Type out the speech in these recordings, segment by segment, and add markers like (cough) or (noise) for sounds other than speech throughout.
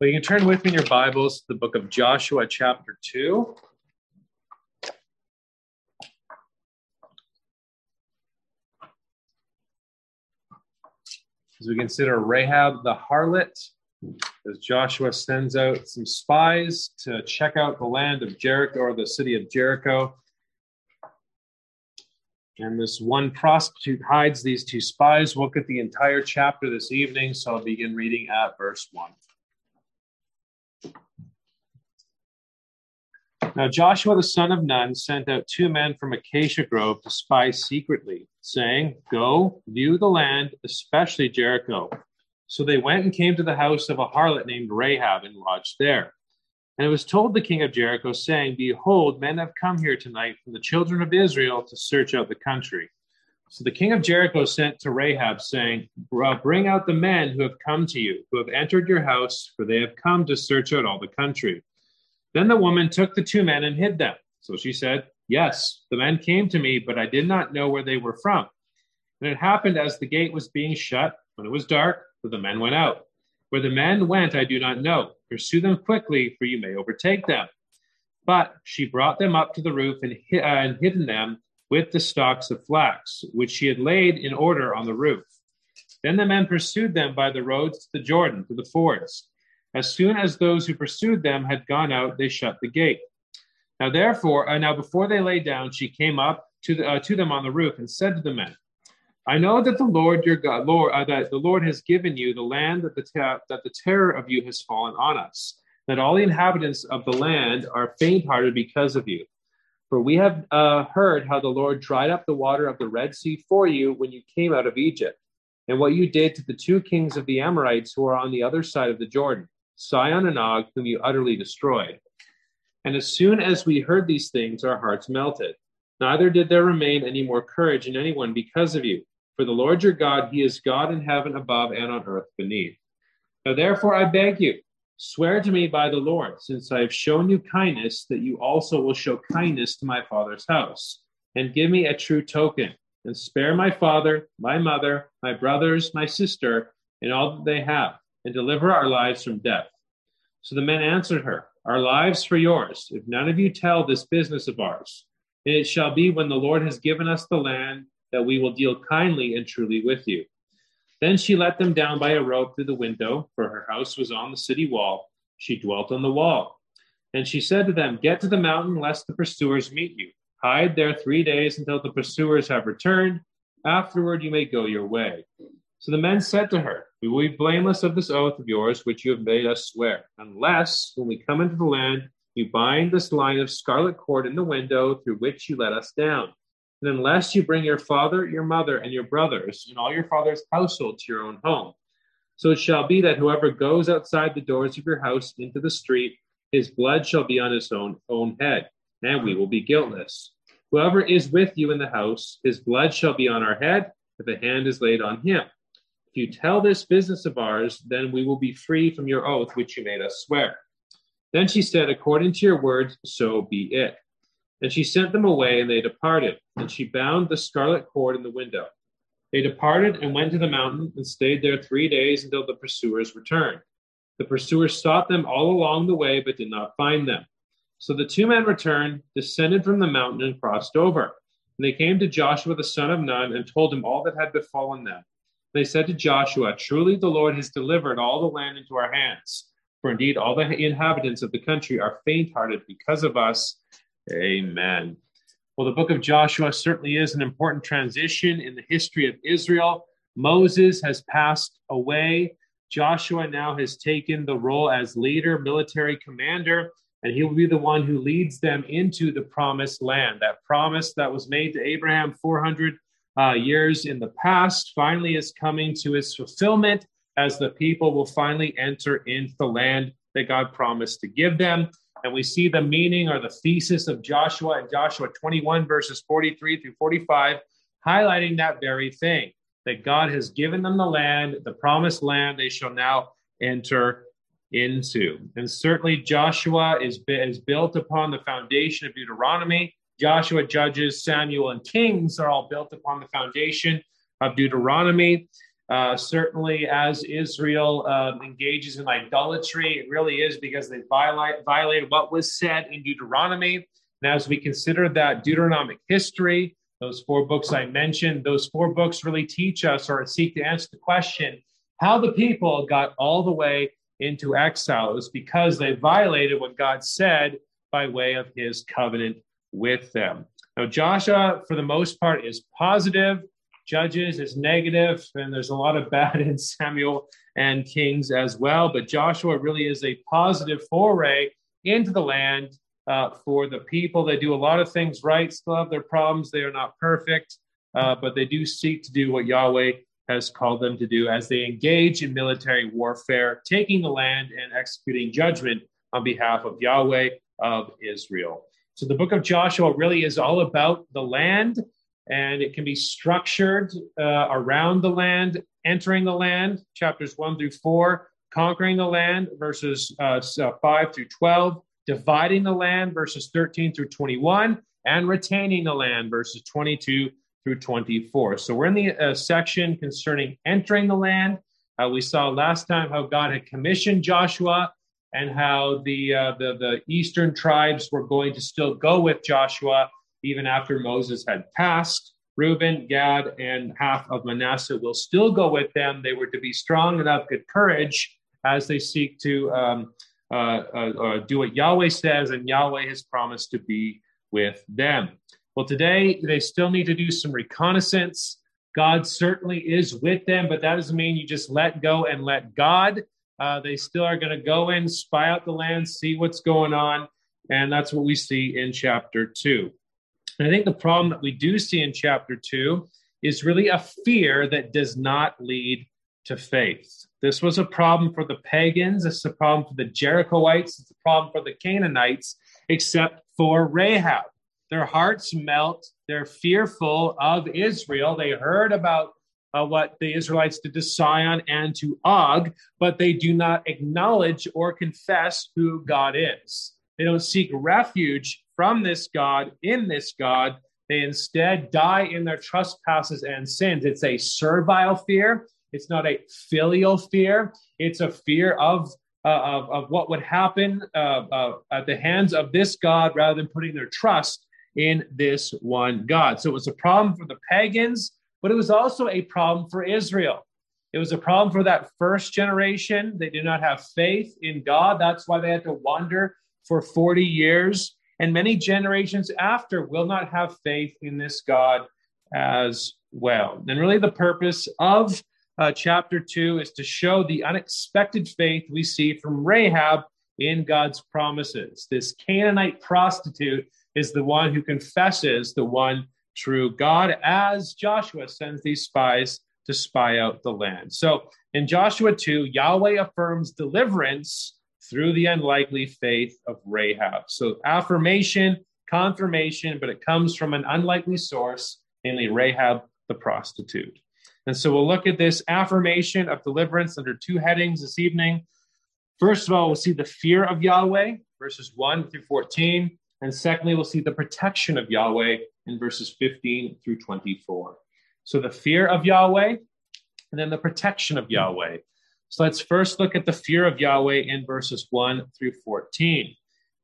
Well, you can turn with me in your Bibles to the book of Joshua, chapter 2. As we consider Rahab the harlot, as Joshua sends out some spies to check out the land of Jericho or the city of Jericho. And this one prostitute hides these two spies. We'll at the entire chapter this evening, so I'll begin reading at verse 1. Now Joshua the son of Nun sent out two men from Acacia Grove to spy secretly, saying, Go, view the land, especially Jericho. So they went and came to the house of a harlot named Rahab and lodged there. And it was told the king of Jericho, saying, Behold, men have come here tonight from the children of Israel to search out the country. So the king of Jericho sent to Rahab, saying, Bring out the men who have come to you, who have entered your house, for they have come to search out all the country. Then the woman took the two men and hid them. So she said, Yes, the men came to me, but I did not know where they were from. And it happened as the gate was being shut, when it was dark, that the men went out. Where the men went, I do not know. Pursue them quickly, for you may overtake them. But she brought them up to the roof and, uh, and hidden them with the stalks of flax, which she had laid in order on the roof. Then the men pursued them by the roads to the Jordan, to the fords. As soon as those who pursued them had gone out, they shut the gate. Now, therefore, uh, now before they lay down, she came up to, the, uh, to them on the roof and said to the men, I know that the Lord your God, Lord, uh, that the Lord has given you the land that the ter- that the terror of you has fallen on us. That all the inhabitants of the land are faint-hearted because of you. For we have uh, heard how the Lord dried up the water of the Red Sea for you when you came out of Egypt, and what you did to the two kings of the Amorites who are on the other side of the Jordan Sihon and Og, whom you utterly destroyed. And as soon as we heard these things, our hearts melted. Neither did there remain any more courage in anyone because of you. For the Lord your God, he is God in heaven above and on earth beneath. Now therefore I beg you, swear to me by the Lord, since I have shown you kindness, that you also will show kindness to my father's house, and give me a true token, and spare my father, my mother, my brothers, my sister, and all that they have and deliver our lives from death. So the men answered her, Our lives for yours, if none of you tell this business of ours. And it shall be when the Lord has given us the land that we will deal kindly and truly with you. Then she let them down by a rope through the window, for her house was on the city wall. She dwelt on the wall. And she said to them, Get to the mountain, lest the pursuers meet you. Hide there three days until the pursuers have returned. Afterward, you may go your way. So the men said to her, We will be blameless of this oath of yours, which you have made us swear, unless, when we come into the land, you bind this line of scarlet cord in the window through which you let us down. And unless you bring your father, your mother, and your brothers, and all your father's household to your own home. So it shall be that whoever goes outside the doors of your house into the street, his blood shall be on his own, own head, and we will be guiltless. Whoever is with you in the house, his blood shall be on our head, if a hand is laid on him you tell this business of ours, then we will be free from your oath which you made us swear. Then she said, According to your words, so be it. And she sent them away, and they departed. And she bound the scarlet cord in the window. They departed and went to the mountain and stayed there three days until the pursuers returned. The pursuers sought them all along the way, but did not find them. So the two men returned, descended from the mountain, and crossed over. And they came to Joshua the son of Nun and told him all that had befallen them. They said to Joshua, Truly the Lord has delivered all the land into our hands. For indeed, all the inhabitants of the country are faint hearted because of us. Amen. Well, the book of Joshua certainly is an important transition in the history of Israel. Moses has passed away. Joshua now has taken the role as leader, military commander, and he will be the one who leads them into the promised land. That promise that was made to Abraham 400 uh, years in the past finally is coming to its fulfillment as the people will finally enter into the land that God promised to give them. And we see the meaning or the thesis of Joshua in Joshua 21, verses 43 through 45, highlighting that very thing that God has given them the land, the promised land they shall now enter into. And certainly Joshua is, is built upon the foundation of Deuteronomy. Joshua, Judges, Samuel, and Kings are all built upon the foundation of Deuteronomy. Uh, certainly, as Israel um, engages in idolatry, it really is because they violate, violated what was said in Deuteronomy. And as we consider that Deuteronomic history, those four books I mentioned, those four books really teach us or seek to answer the question how the people got all the way into exile. It was because they violated what God said by way of his covenant with them. Now, Joshua, for the most part, is positive. Judges is negative, and there's a lot of (laughs) bad in Samuel and Kings as well. But Joshua really is a positive foray into the land uh, for the people. They do a lot of things right, still have their problems. They are not perfect, uh, but they do seek to do what Yahweh has called them to do as they engage in military warfare, taking the land and executing judgment on behalf of Yahweh of Israel. So the book of Joshua really is all about the land, and it can be structured uh, around the land, entering the land, chapters one through four, conquering the land, verses uh, uh, five through 12, dividing the land, verses 13 through 21, and retaining the land, verses 22 through 24. So we're in the uh, section concerning entering the land. Uh, we saw last time how God had commissioned Joshua and how the, uh, the, the eastern tribes were going to still go with Joshua even after Moses had passed. Reuben, Gad, and half of Manasseh will still go with them. They were to be strong and good courage as they seek to um, uh, uh, uh, do what Yahweh says, and Yahweh has promised to be with them. Well, today they still need to do some reconnaissance. God certainly is with them, but that doesn't mean you just let go and let God. Uh, they still are going to go in, spy out the land, see what's going on. And that's what we see in chapter two. And I think the problem that we do see in chapter two is really a fear that does not lead to faith. This was a problem for the pagans, it's a problem for the Jerichoites, it's a problem for the Canaanites, except for Rahab. Their hearts melt. They're fearful of Israel. They heard about uh, what the Israelites did to Sihon and to Og, but they do not acknowledge or confess who God is. They don't seek refuge from this God, in this God. They instead die in their trespasses and sins. It's a servile fear. It's not a filial fear. It's a fear of, uh, of, of, what would happen uh, uh at the hands of this God rather than putting their trust in this one God. So it was a problem for the pagans, but it was also a problem for Israel. It was a problem for that first generation. They did not have faith in God. That's why they had to wander for 40 years. And many generations after will not have faith in this God as well. And really, the purpose of uh, chapter two is to show the unexpected faith we see from Rahab in God's promises. This Canaanite prostitute is the one who confesses the one true God as Joshua sends these spies to spy out the land. So in Joshua 2, Yahweh affirms deliverance through the unlikely faith of Rahab. So affirmation, confirmation, but it comes from an unlikely source, namely Rahab the prostitute. And so we'll look at this affirmation of deliverance under two headings this evening. First of all, we'll see the fear of Yahweh, verses 1 through 14. And secondly, we'll see the protection of Yahweh in verses 15 through 24. So the fear of Yahweh and then the protection of Yahweh. So let's first look at the fear of Yahweh in verses 1 through 14.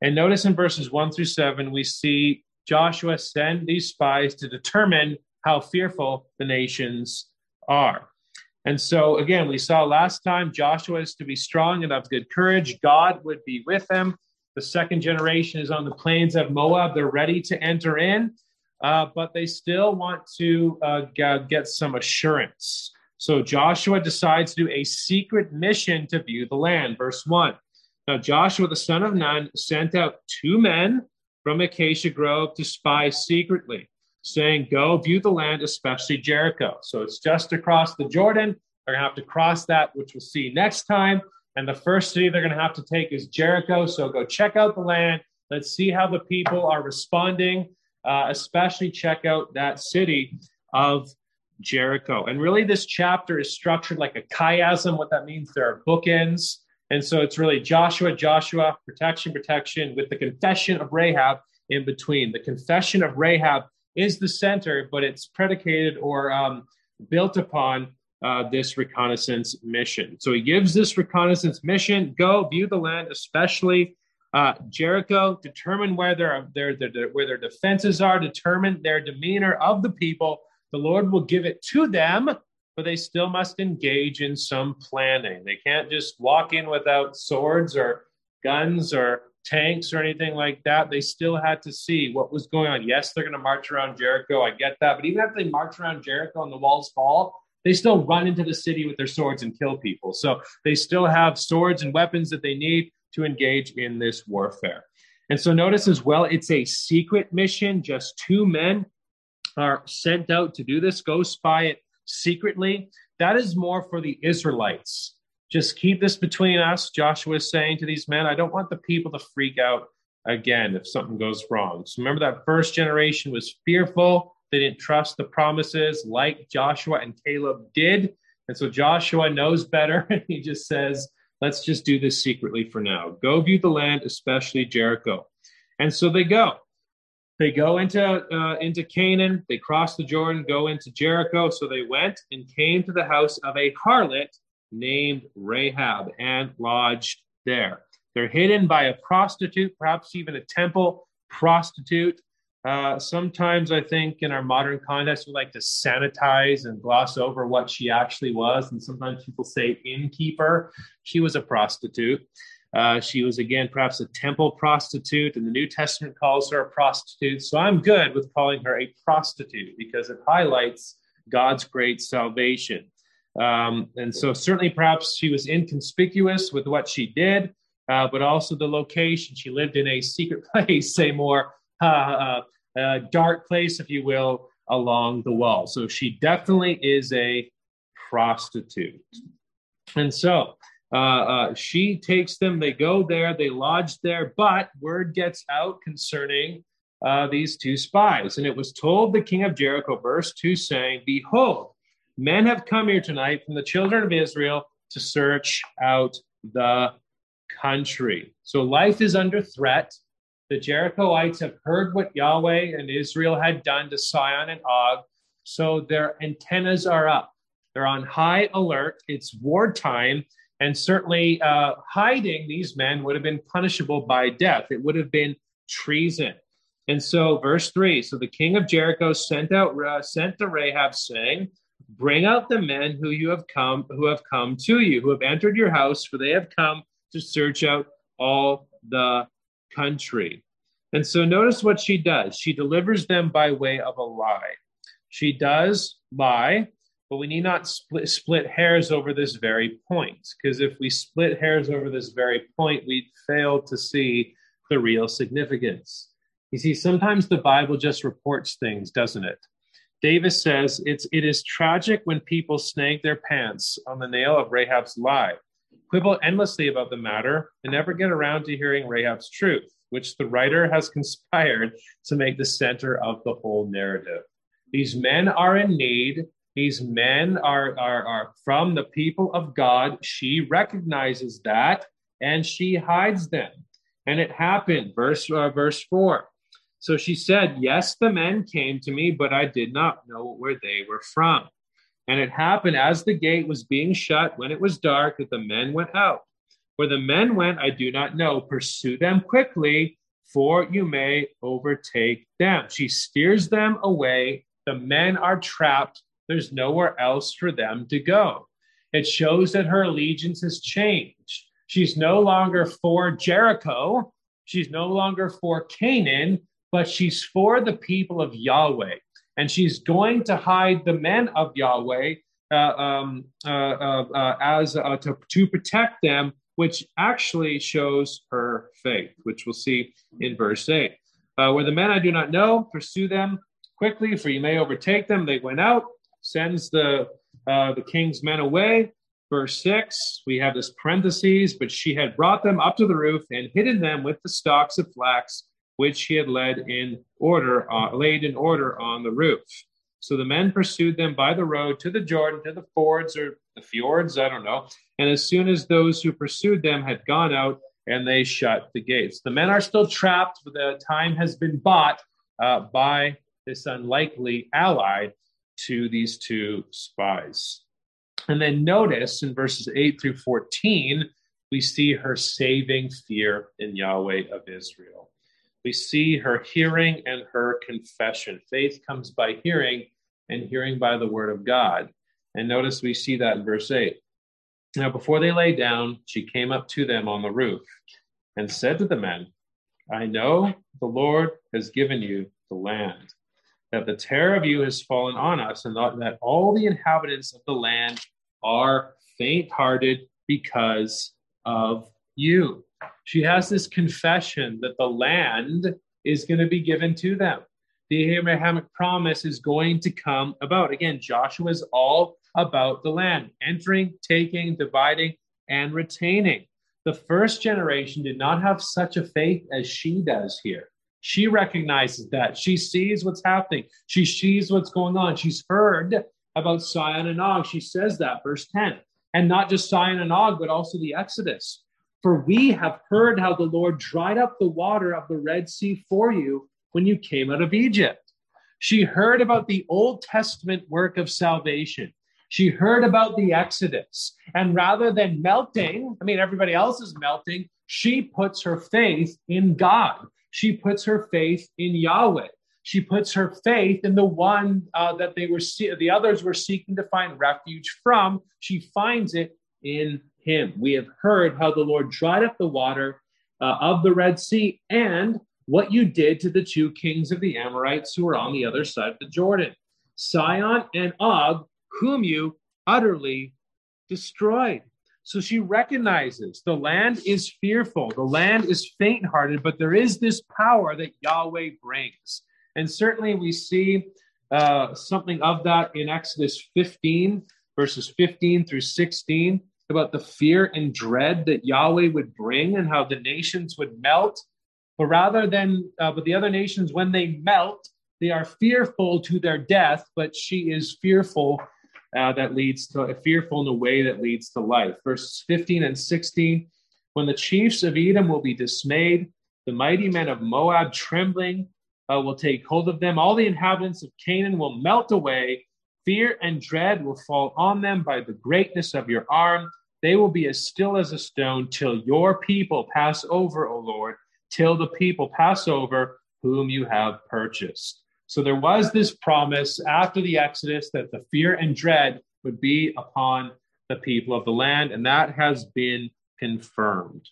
And notice in verses 1 through 7, we see Joshua send these spies to determine how fearful the nations are. And so, again, we saw last time Joshua is to be strong and of good courage. God would be with him. The second generation is on the plains of Moab. They're ready to enter in, uh, but they still want to uh, get some assurance. So Joshua decides to do a secret mission to view the land. Verse 1. Now, Joshua the son of Nun sent out two men from Acacia Grove to spy secretly, saying, Go view the land, especially Jericho. So it's just across the Jordan. They're going to have to cross that, which we'll see next time. And the first city they're going to have to take is Jericho. So go check out the land. Let's see how the people are responding, uh, especially check out that city of Jericho. And really, this chapter is structured like a chiasm. What that means, there are bookends. And so it's really Joshua, Joshua, protection, protection, with the confession of Rahab in between. The confession of Rahab is the center, but it's predicated or um, built upon uh, this reconnaissance mission. So he gives this reconnaissance mission go view the land, especially uh, Jericho, determine where their, their, their, where their defenses are, determine their demeanor of the people. The Lord will give it to them, but they still must engage in some planning. They can't just walk in without swords or guns or tanks or anything like that. They still had to see what was going on. Yes, they're going to march around Jericho. I get that. But even after they march around Jericho and the walls fall, they still run into the city with their swords and kill people. So they still have swords and weapons that they need to engage in this warfare. And so notice as well, it's a secret mission. Just two men are sent out to do this, go spy it secretly. That is more for the Israelites. Just keep this between us, Joshua is saying to these men. I don't want the people to freak out again if something goes wrong. So remember that first generation was fearful they didn't trust the promises like Joshua and Caleb did. And so Joshua knows better. And (laughs) he just says, let's just do this secretly for now. Go view the land, especially Jericho. And so they go. They go into uh, into Canaan. They cross the Jordan, go into Jericho. So they went and came to the house of a harlot named Rahab and lodged there. They're hidden by a prostitute, perhaps even a temple prostitute. Uh, sometimes I think in our modern context, we like to sanitize and gloss over what she actually was. And sometimes people say innkeeper. She was a prostitute. Uh, she was, again, perhaps a temple prostitute, and the New Testament calls her a prostitute. So I'm good with calling her a prostitute because it highlights God's great salvation. Um, and so, certainly, perhaps she was inconspicuous with what she did, uh, but also the location. She lived in a secret (laughs) place, say more uh, uh dark place, if you will, along the wall. So she definitely is a prostitute. And so uh, uh, she takes them, they go there, they lodge there, but word gets out concerning uh, these two spies. And it was told the king of Jericho, verse 2, saying, Behold, men have come here tonight from the children of Israel to search out the country. So life is under threat. The Jerichoites have heard what Yahweh and Israel had done to Sihon and Og, so their antennas are up. They're on high alert. It's wartime, and certainly uh, hiding these men would have been punishable by death. It would have been treason. And so, verse three. So the king of Jericho sent out uh, sent to Rahab, saying, "Bring out the men who you have come who have come to you, who have entered your house, for they have come to search out all the country. And so notice what she does. She delivers them by way of a lie. She does lie, but we need not split, split hairs over this very point, because if we split hairs over this very point, we'd fail to see the real significance. You see, sometimes the Bible just reports things, doesn't it? Davis says it's it is tragic when people snag their pants on the nail of Rahab's lie quibble endlessly about the matter, and never get around to hearing Rahab's truth, which the writer has (laughs) conspired to make the center of the whole narrative. These men are in need. These men are, are, are from the people of God. She recognizes that and she hides them. And it happened, verse, uh, verse 4. So she said, Yes, the men came to me, but I did not know where they were from. And it happened as the gate was being shut when it was dark that the men went out. Where the men went, I do not know. Pursue them quickly, for you may overtake them. She steers them away. The men are trapped. There's nowhere else for them to go. It shows that her allegiance has changed. She's no longer for Jericho. She's no longer for Canaan, but she's for the people of Yahweh and she's going to hide the men of Yahweh uh, um, uh, uh, uh as uh, to, to protect them, which actually shows her faith, which we'll see in verse 8. Uh, where the men I do not know, pursue them quickly, for you may overtake them. They went out, sends the, the king's men away. Verse 6, we have this parentheses, but she had brought them up to the roof and hidden them with the stalks of flax which he had led in order, uh, laid in order on the roof. So the men pursued them by the road to the Jordan, to the fords or the fjords, I don't know. And as soon as those who pursued them had gone out, and they shut the gates. The men are still trapped, but the time has been bought uh, by this unlikely ally to these two spies. And then notice in verses 8 through 14, we see her saving fear in Yahweh of Israel. We see her hearing and her confession. Faith comes by hearing, and hearing by the word of God. And notice we see that in verse 8. Now, before they lay down, she came up to them on the roof and said to the men, I know the Lord has given you the land, that the terror of you has fallen on us, and that all the inhabitants of the land are faint hearted because of you. She has this confession that the land is going to be given to them. The Abrahamic promise is going to come about. Again, Joshua is all about the land, entering, taking, dividing, and retaining. The first generation did not have such a faith as she does here. She recognizes that. She sees what's happening. She sees what's going on. She's heard about Sihon and Og. She says that, verse 10. And not just Sihon and Og, but also the Exodus. For we have heard how the Lord dried up the water of the Red Sea for you when you came out of Egypt. She heard about the Old Testament work of salvation. She heard about the Exodus. And rather than melting, I mean, everybody else is melting, she puts her faith in God. She puts her faith in Yahweh. She puts her faith in the one uh, that they were, the others were seeking to find refuge from. She finds it in him. We have heard how the Lord dried up the water uh, of the Red Sea and what you did to the two kings of the Amorites who were on the other side of the Jordan, Sihon and Og, whom you utterly destroyed. So she recognizes the land is fearful, the land is faint hearted, but there is this power that Yahweh brings. And certainly we see uh, something of that in Exodus 15, verses 15 through 16, about the fear and dread that Yahweh would bring and how the nations would melt. But rather than, uh, but the other nations, when they melt, they are fearful to their death, but she is fearful uh, that leads to fearful in a way that leads to life. Verses 15 and 16 when the chiefs of Edom will be dismayed, the mighty men of Moab trembling, uh, will take hold of them. All the inhabitants of Canaan will melt away. Fear and dread will fall on them by the greatness of your arm. They will be as still as a stone till your people pass over, O Lord, till the people pass over whom you have purchased. So there was this promise after the Exodus that the fear and dread would be upon the people of the land, and that has been confirmed.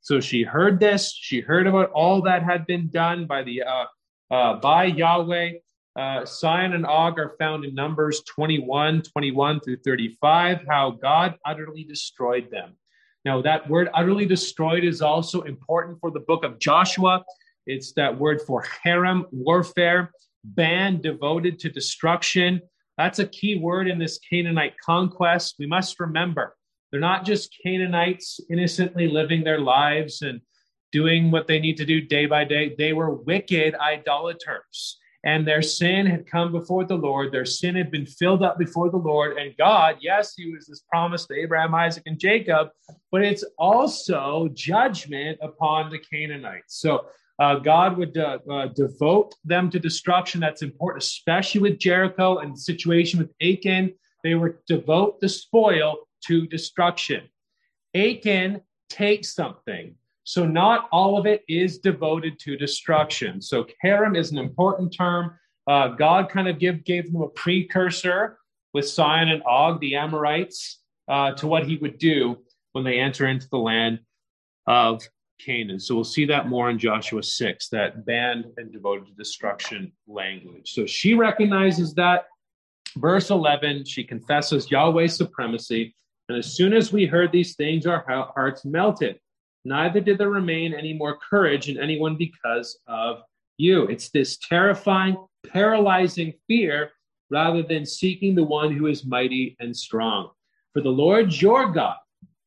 So she heard this. She heard about all that had been done by the uh, uh, by Yahweh. Uh, Sihon and Og are found in Numbers 21, 21 through 35, how God utterly destroyed them. Now, that word utterly destroyed is also important for the book of Joshua. It's that word for herem, warfare, band devoted to destruction. That's a key word in this Canaanite conquest. We must remember they're not just Canaanites innocently living their lives and doing what they need to do day by day. They were wicked idolaters, and their sin had come before the Lord. Their sin had been filled up before the Lord, and God, yes, He was this promise to Abraham, Isaac, and Jacob, but it's also judgment upon the Canaanites. So uh, God would uh, uh, devote them to destruction. That's important, especially with Jericho and the situation with Achan. They were devote the spoil to destruction. Achan takes something so not all of it is devoted to destruction. So herem is an important term. Uh, God kind of give, gave them a precursor with Sihon and Og, the Amorites, uh, to what he would do when they enter into the land of Canaan. So we'll see that more in Joshua 6, that banned and devoted to destruction language. So she recognizes that. Verse 11, she confesses Yahweh's supremacy. And as soon as we heard these things, our hearts melted neither did there remain any more courage in anyone because of you. It's this terrifying, paralyzing fear rather than seeking the one who is mighty and strong. For the Lord your God,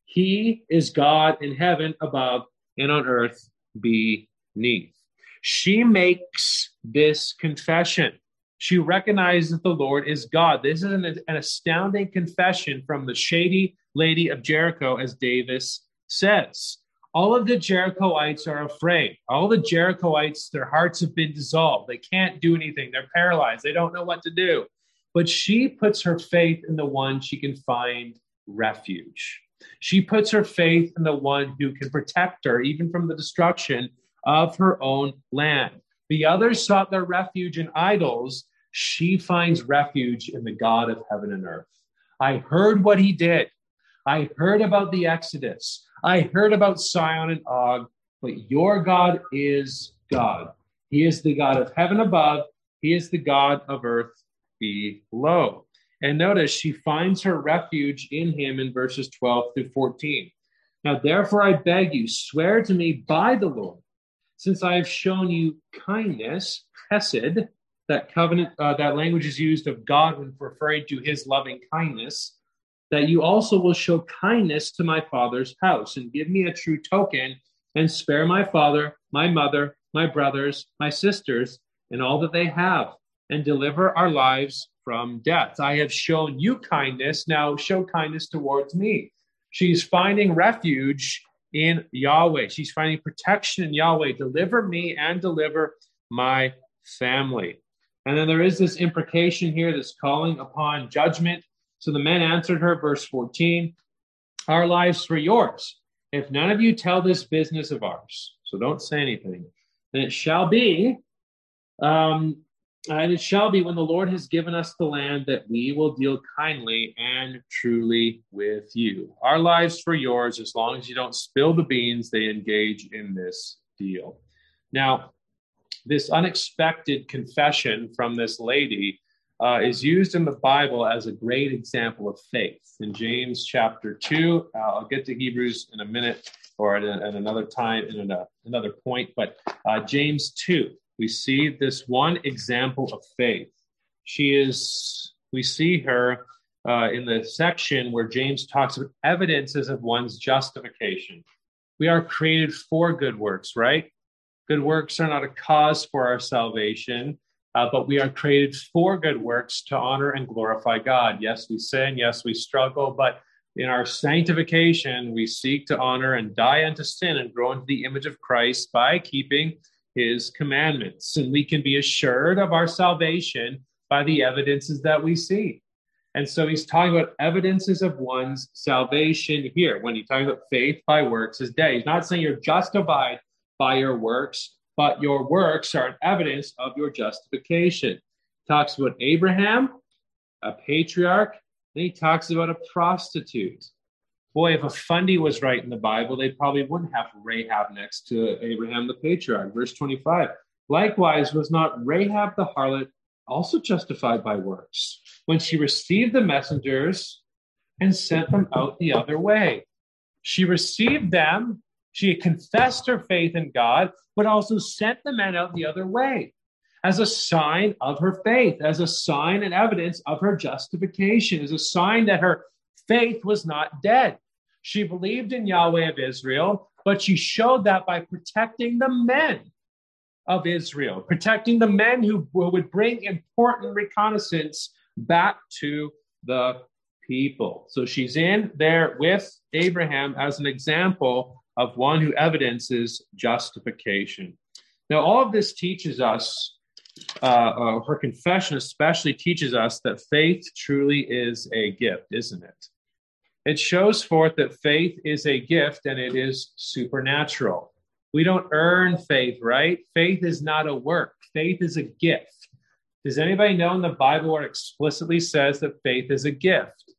he is God in heaven above and on earth beneath. She makes this confession. She recognizes that the Lord is God. This is an, an astounding confession from the shady lady of Jericho, as Davis says. All of the Jerichoites are afraid. All the Jerichoites, their hearts have been dissolved. They can't do anything. They're paralyzed. They don't know what to do. but she puts her faith in the one she can find refuge. She puts her faith in the one who can protect her even from the destruction of her own land. The others sought their refuge in idols. She finds refuge in the God of heaven and earth. I heard what he did. I heard about the Exodus. I heard about Sihon and Og, but your God is God. He is the God of heaven above. He is the God of earth below. And notice she finds her refuge in him in verses 12 through 14. Now, therefore, I beg you, swear to me by the Lord, since I have shown you kindness, hesed, that covenant, uh, that language is used of God when referring to his loving kindness, that you also will show kindness to my father's house and give me a true token and spare my father, my mother, my brothers, my sisters, and all that they have, and deliver our lives from death. I have shown you kindness. Now show kindness towards me. She's finding refuge in Yahweh. She's finding protection in Yahweh. Deliver me and deliver my family. And then there is this imprecation here, this calling upon judgment. So the men answered her, verse 14, Our lives for yours. If none of you tell this business of ours, so don't say anything, then it shall be um, and it shall be when the Lord has given us the land that we will deal kindly and truly with you. Our lives for yours, as long as you don't spill the beans, they engage in this deal. Now, this unexpected confession from this lady uh, is used in the Bible as a great example of faith. In James chapter 2, uh, I'll get to Hebrews in a minute or at, a, at another time in a, another point, but uh, James 2 we see this one example of faith. She is, we see her uh, in the section where James talks about evidences of one's justification. We are created for good works, right? Good works are not a cause for our salvation, uh, but we are created for good works to honor and glorify God. Yes, we sin. Yes, we struggle, but in our sanctification, we seek to honor and die unto sin and grow into the image of Christ by keeping his commandments. And we can be assured of our salvation by the evidences that we see. And so he's talking about evidences of one's salvation here. When he's talking about faith by works is dead. He's not saying you're justified by your works, but your works are an evidence of your justification. Talks about Abraham, a patriarch, and he talks about a prostitute boy, if a fundy was right in the Bible, they probably wouldn't have Rahab next to Abraham the patriarch. Verse 25. Likewise, was not Rahab the harlot also justified by works when she received the messengers and sent them out the other way? She received them, she had confessed her faith in God, but also sent the men out the other way as a sign of her faith, as a sign and evidence of her justification, as a sign that her faith was not dead. She believed in Yahweh of Israel, but she showed that by protecting the men of Israel, protecting the men who, who would bring important reconnaissance back to the people. So she's in there with Abraham as an example of one who evidences justification. Now, all of this teaches us uh, uh, her confession especially teaches us that faith truly is a gift, isn't it? It shows forth that faith is a gift and it is supernatural. We don't earn faith, right? Faith is not a work, faith is a gift. Does anybody know in the Bible where it explicitly says that faith is a gift?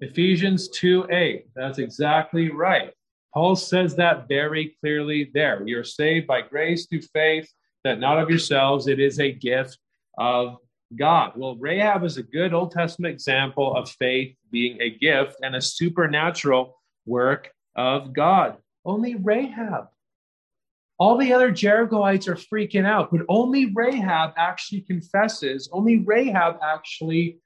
Ephesians 2 8. That's exactly right. Paul says that very clearly there. You're saved by grace through faith, that not of yourselves, it is a gift of God. Well, Rahab is a good Old Testament example of faith being a gift and a supernatural work of God. Only Rahab. All the other Jerichoites are freaking out, but only Rahab actually confesses. Only Rahab actually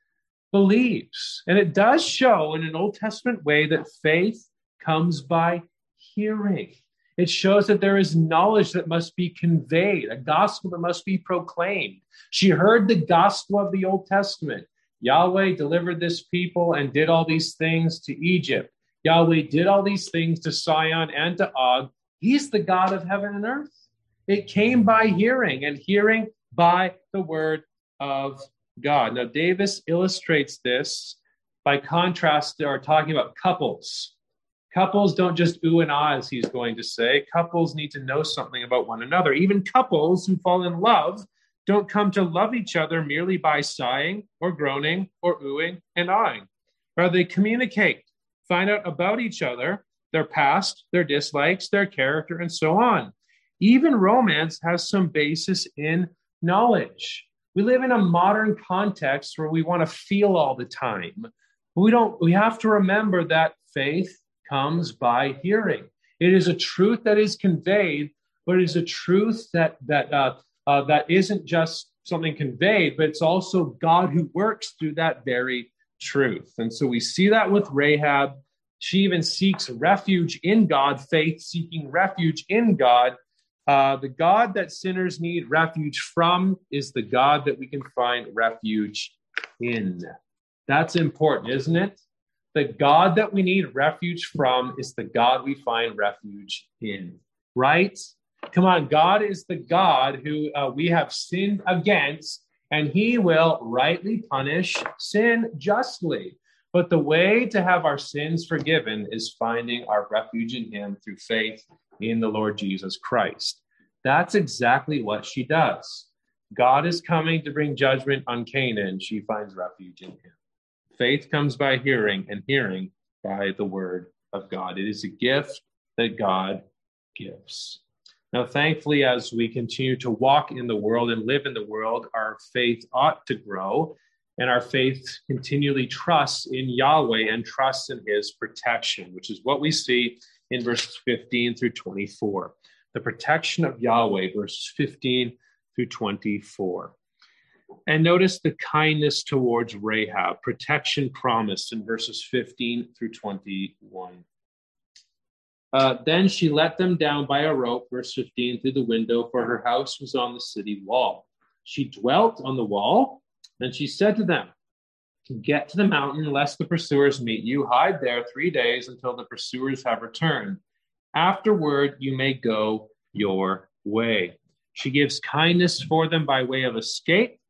believes. And it does show in an Old Testament way that faith comes by hearing. It shows that there is knowledge that must be conveyed, a gospel that must be proclaimed. She heard the gospel of the Old Testament. Yahweh delivered this people and did all these things to Egypt. Yahweh did all these things to Sihon and to Og. He's the God of heaven and earth. It came by hearing, and hearing by the word of God. Now, Davis illustrates this by contrast or talking about couples. Couples don't just ooh and ah, as he's going to say. Couples need to know something about one another. Even couples who fall in love don't come to love each other merely by sighing or groaning or oohing and ahhing. Rather, they communicate, find out about each other, their past, their dislikes, their character, and so on. Even romance has some basis in knowledge. We live in a modern context where we want to feel all the time. We don't we have to remember that faith comes by hearing. It is a truth that is conveyed, but it is a truth that that uh, uh, that isn't just something conveyed, but it's also God who works through that very truth. And so we see that with Rahab. She even seeks refuge in God, faith seeking refuge in God. Uh, the God that sinners need refuge from is the God that we can find refuge in. That's important, isn't it? The God that we need refuge from is the God we find refuge in, right? Come on, God is the God who uh, we have sinned against, and he will rightly punish sin justly. But the way to have our sins forgiven is finding our refuge in him through faith in the Lord Jesus Christ. That's exactly what she does. God is coming to bring judgment on Canaan. She finds refuge in him. Faith comes by hearing, and hearing by the word of God. It is a gift that God gives. Now, thankfully, as we continue to walk in the world and live in the world, our faith ought to grow, and our faith continually trusts in Yahweh and trusts in his protection, which is what we see in verses 15 through 24. The protection of Yahweh, verses 15 through 24. And notice the kindness towards Rahab, protection promised in verses 15 through 21. Uh, then she let them down by a rope, verse 15, through the window, for her house was on the city wall. She dwelt on the wall, and she said to them, Get to the mountain, lest the pursuers meet you. Hide there three days until the pursuers have returned. Afterward, you may go your way. She gives kindness for them by way of escape.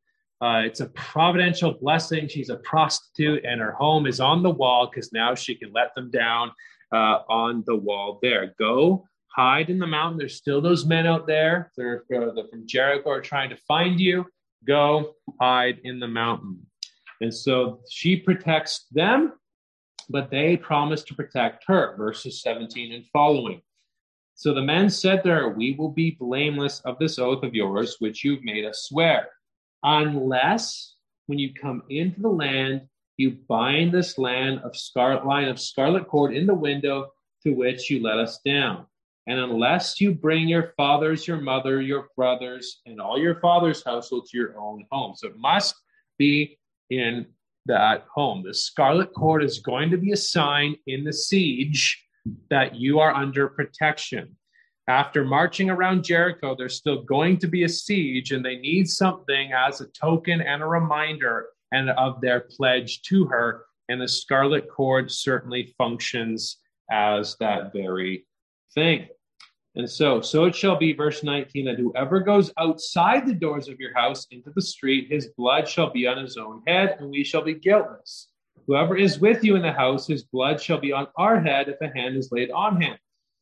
Uh, it's a providential blessing. She's a prostitute, and her home is on the wall because now she can let them down uh, on the wall there. Go hide in the mountain. There's still those men out there. They're, uh, they're from Jericho are trying to find you. Go hide in the mountain. And so she protects them, but they promise to protect her. Verses 17 and following. So the men said to her, We will be blameless of this oath of yours, which you've made us swear, unless when you come into the land you bind this land of scarlet line of scarlet cord in the window to which you let us down. And unless you bring your fathers, your mother, your brothers, and all your father's household to your own home. So it must be in that home. The scarlet cord is going to be a sign in the siege that you are under protection. After marching around Jericho, there's still going to be a siege, and they need something as a token and a reminder and of their pledge to her. And the scarlet cord certainly functions as that very thing. And so, so it shall be, verse 19, that whoever goes outside the doors of your house into the street, his blood shall be on his own head, and we shall be guiltless. Whoever is with you in the house, his blood shall be on our head if a hand is laid on him.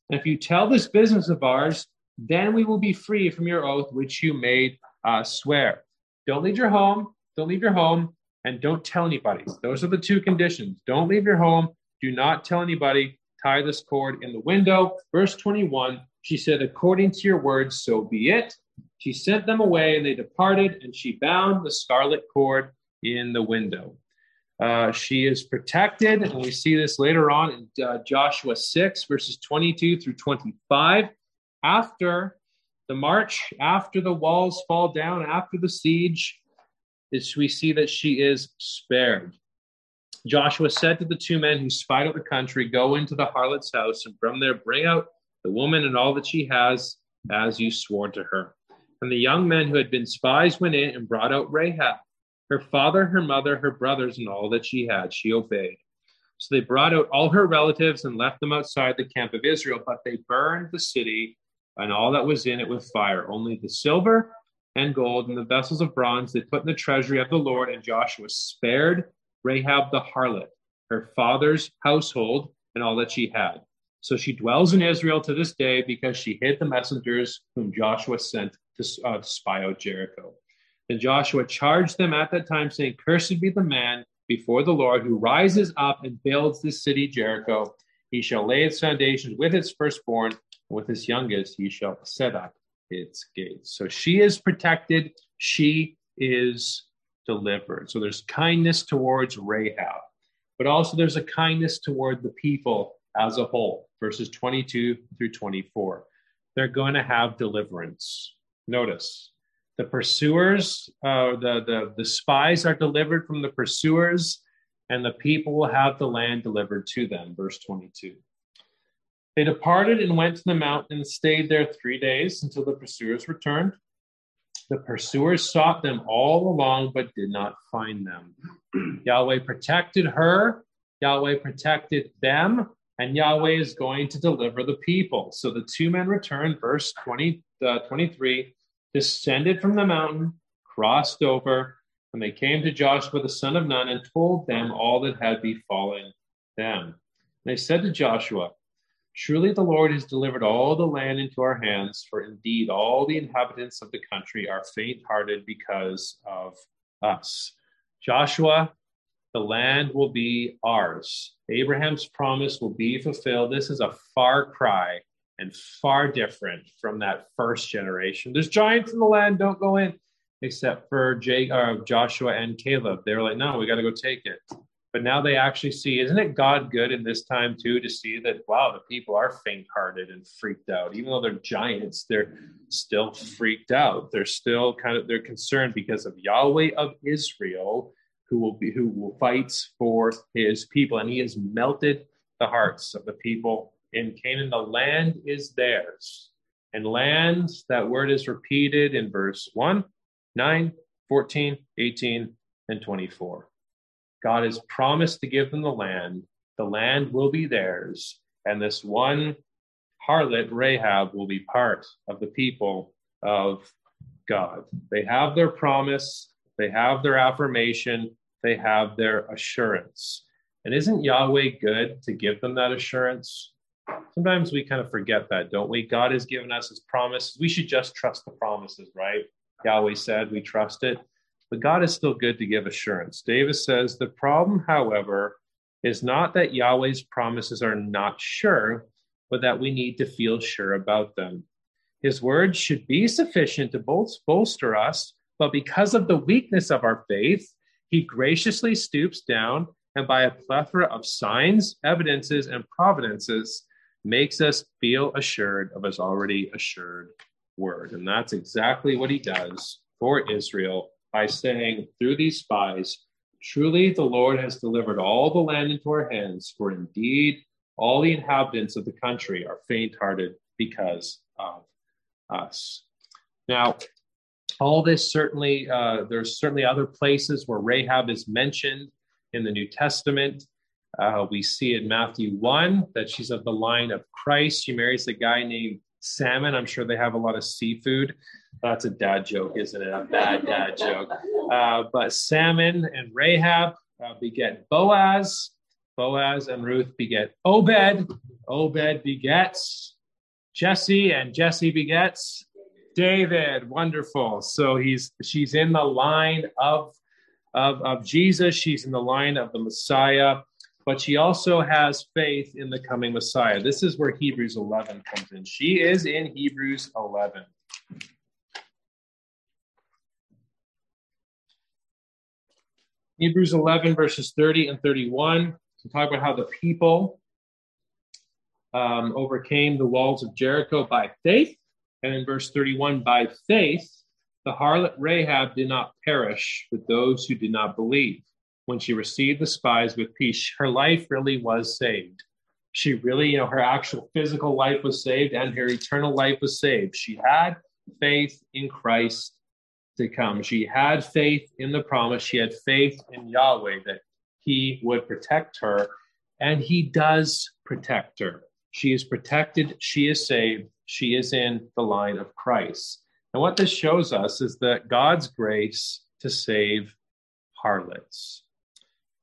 And if you tell this business of ours, then we will be free from your oath which you made uh, swear. Don't leave your home. Don't leave your home and don't tell anybody. Those are the two conditions. Don't leave your home. Do not tell anybody. Tie this cord in the window. Verse 21 She said, According to your words, so be it. She sent them away, and they departed, and she bound the scarlet cord in the window. Uh, she is protected, and we see this later on in uh, Joshua 6, verses 22 through 25. After the march, after the walls fall down, after the siege, is we see that she is spared. Joshua said to the two men who spied out the country, Go into the harlot's house, and from there bring out the woman and all that she has, as you swore to her. And the young men who had been spies went in and brought out Rahab, her father, her mother, her brothers, and all that she had. She obeyed. So they brought out all her relatives and left them outside the camp of Israel, but they burned the city and all that was in it with fire. Only the silver and gold and the vessels of bronze they put in the treasury of the Lord. And Joshua spared Rahab the harlot, her father's household, and all that she had. So she dwells in Israel to this day because she hid the messengers whom Joshua sent to uh, spy out Jericho. And Joshua charged them at that time, saying, Cursed be the man before the Lord who rises up and builds this city Jericho. He shall lay its foundations with its firstborn, and with his youngest he shall set up its gates. So she is protected, she is delivered. So there's kindness towards Rahab, but also there's a kindness toward the people as a whole. Verses 22 through 24. They're going to have deliverance. Notice the pursuers, uh, the, the, the spies are delivered from the pursuers, and the people will have the land delivered to them. Verse 22. They departed and went to the mountain and stayed there three days until the pursuers returned. The pursuers sought them all along, but did not find them. (clears throat) Yahweh protected her, Yahweh protected them, and Yahweh is going to deliver the people. So the two men returned, verse 20, uh, 23, descended from the mountain, crossed over, and they came to Joshua the son of Nun and told them all that had befallen them. They said to Joshua, Truly the Lord has delivered all the land into our hands, for indeed all the inhabitants of the country are faint hearted because of us. Joshua, the land will be ours. Abraham's promise will be fulfilled. This is a far cry and far different from that first generation. There's giants in the land, don't go in, except for uh, Joshua and Caleb. They were like, no, we got to go take it. But now they actually see, isn't it God good in this time too to see that, wow, the people are faint hearted and freaked out. Even though they're giants, they're still freaked out. They're still kind of, they're concerned because of Yahweh of Israel, who will be, who fights for his people. And he has melted the hearts of the people in Canaan. The land is theirs. And land, that word is repeated in verse 1, 9, 14, 18, and 24. God has promised to give them the land. The land will be theirs. And this one harlot, Rahab, will be part of the people of God. They have their promise, they have their affirmation, they have their assurance. And isn't Yahweh good to give them that assurance? Sometimes we kind of forget that, don't we? God has given us his promise. We should just trust the promises, right? Yahweh said we trust it. But God is still good to give assurance. Davis says the problem, however, is not that Yahweh's promises are not sure, but that we need to feel sure about them. His words should be sufficient to bolster us, but because of the weakness of our faith, he graciously stoops down and by a plethora of signs, evidences, and providences makes us feel assured of his already assured word. And that's exactly what he does for Israel by saying through these spies, Truly the Lord has delivered all the land into our hands, for indeed all the inhabitants of the country are faint hearted because of us. Now, all this certainly, uh, there's certainly other places where Rahab is mentioned in the New Testament. Uh, we see in Matthew 1 that she's of the line of Christ. She marries a guy named salmon. I'm sure they have a lot of seafood. That's a dad joke, isn't it? A bad dad joke. Uh, but salmon and Rahab uh, beget Boaz. Boaz and Ruth beget Obed. Obed begets Jesse, and Jesse begets David. Wonderful. So he's she's in the line of of, of Jesus. She's in the line of the Messiah but she also has faith in the coming Messiah. This is where Hebrews 11 comes in. She is in Hebrews 11. Hebrews 11, verses 30 and 31, to talk about how the people um, overcame the walls of Jericho by faith. And in verse 31, by faith, the harlot Rahab did not perish with those who did not believe when she received the spies with peace, her life really was saved. She really, you know, her actual physical life was saved and her eternal life was saved. She had faith in Christ to come. She had faith in the promise. She had faith in Yahweh that he would protect her, and he does protect her. She is protected. She is saved. She is in the line of Christ. And what this shows us is that God's grace to save harlots.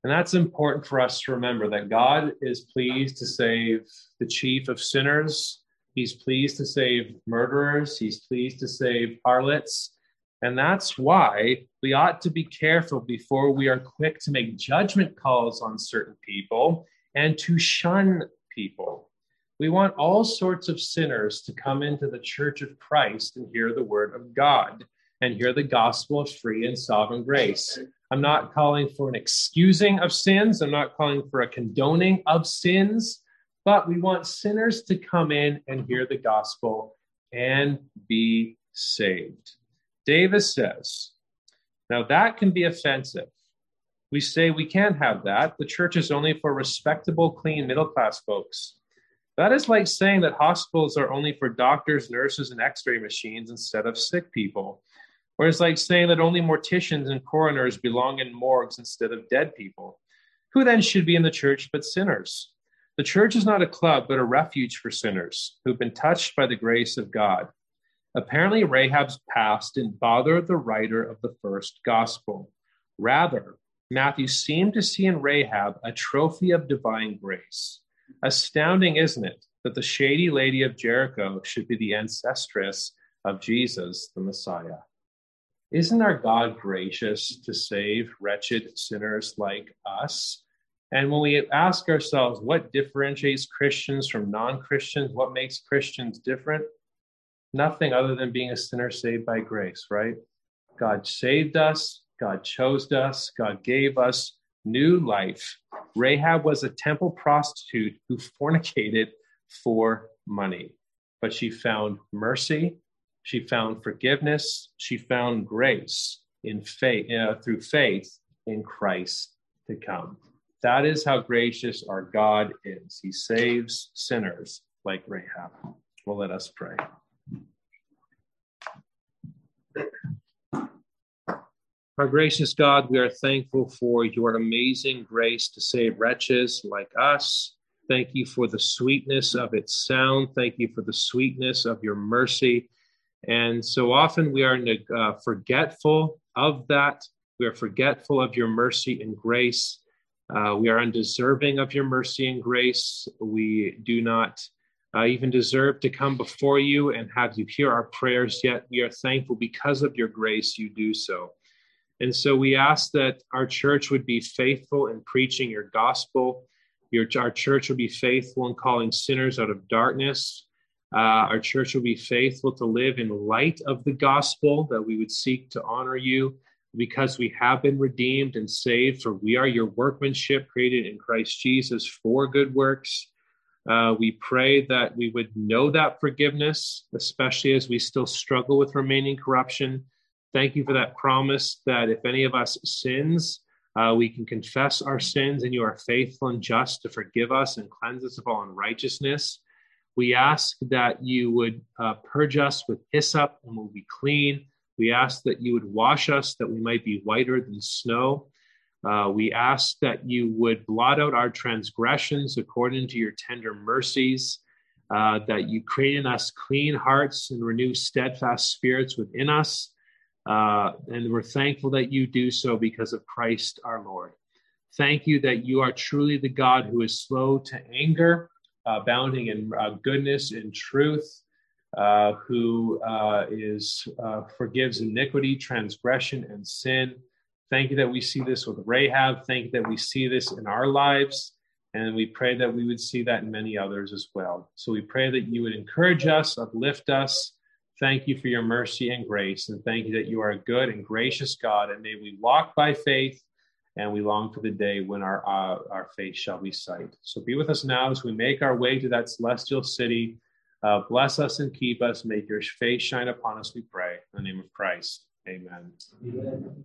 And that's important for us to remember that God is pleased to save the chief of sinners. He's pleased to save murderers. He's pleased to save harlots. And that's why we ought to be careful before we are quick to make judgment calls on certain people and to shun people. We want all sorts of sinners to come into the church of Christ and hear the word of God and hear the gospel of free and sovereign grace. I'm not calling for an excusing of sins, I'm not calling for a condoning of sins, but we want sinners to come in and hear the gospel and be saved. Davis says, now that can be offensive. We say we can't have that. The church is only for respectable, clean, middle class folks. That is like saying that hospitals are only for doctors, nurses, and x ray machines instead of sick people. Or it's like saying that only morticians and coroners belong in morgues instead of dead people. Who then should be in the church but sinners? The church is not a club, but a refuge for sinners who've been touched by the grace of God. Apparently, Rahab's past didn't bother the writer of the first gospel. Rather, Matthew seemed to see in Rahab a trophy of divine grace. Astounding, isn't it, that the shady lady of Jericho should be the ancestress of Jesus, the Messiah? Isn't our God gracious to save wretched sinners like us? And when we ask ourselves what differentiates Christians from non Christians, what makes Christians different? nothing other than being a sinner saved by grace, right? God saved us, God chose us, God gave us new life. Rahab was a temple prostitute who fornicated for money, but she found mercy, she found forgiveness, she found grace in faith uh, through faith in Christ to come. That is how gracious our God is. He saves sinners like Rahab. Well, let us pray. Our gracious God, we are thankful for your amazing grace to save wretches like us. Thank you for the sweetness of its sound. Thank you for the sweetness of your mercy. And so often we are uh, forgetful of that. We are forgetful of your mercy and grace. Uh, we are undeserving of your mercy and grace. We do not uh, even deserve to come before you and have you hear our prayers, yet we are thankful because of your grace you do so. And so we ask that our church would be faithful in preaching your gospel. Your, our church would be faithful in calling sinners out of darkness. Uh, our church would be faithful to live in light of the gospel, that we would seek to honor you because we have been redeemed and saved, for we are your workmanship created in Christ Jesus for good works. Uh, we pray that we would know that forgiveness, especially as we still struggle with remaining corruption. Thank you for that promise that if any of us sins, uh, we can confess our sins and you are faithful and just to forgive us and cleanse us of all unrighteousness. We ask that you would uh, purge us with hyssop and we'll be clean. We ask that you would wash us that we might be whiter than snow. Uh, we ask that you would blot out our transgressions according to your tender mercies, uh, that you create in us clean hearts and renew steadfast spirits within us. Uh, and we're thankful that you do so because of Christ our Lord. Thank you that you are truly the God who is slow to anger, abounding in uh, goodness and truth. Uh, who uh, is forgives iniquity, transgression, and sin Thank you that we see this with Rahab. Thank you that we see this in our lives. And we pray that we would see that in many others as well. So we pray that you would encourage us, uplift us. Thank you for your mercy and grace. And thank you that you are a good and gracious God. And may we walk by faith and we long for the day when our, uh, our faith shall be sight. So be with us now as we make our way to that celestial city. Uh, bless us and keep us. Make your face shine upon us, we pray. In the name of Christ. Amen. Amen.